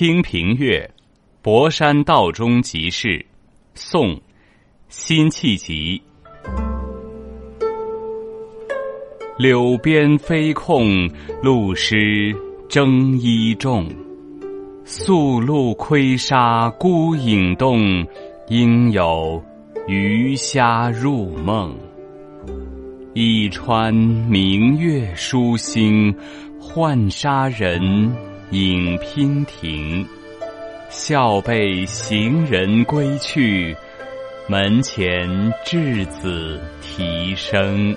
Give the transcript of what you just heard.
清平乐·博山道中集市，宋·辛弃疾。柳边飞控露湿征衣重，宿路窥沙孤影动，应有鱼虾入梦。一川明月疏星，浣纱人。影娉婷，笑背行人归去，门前稚子啼声。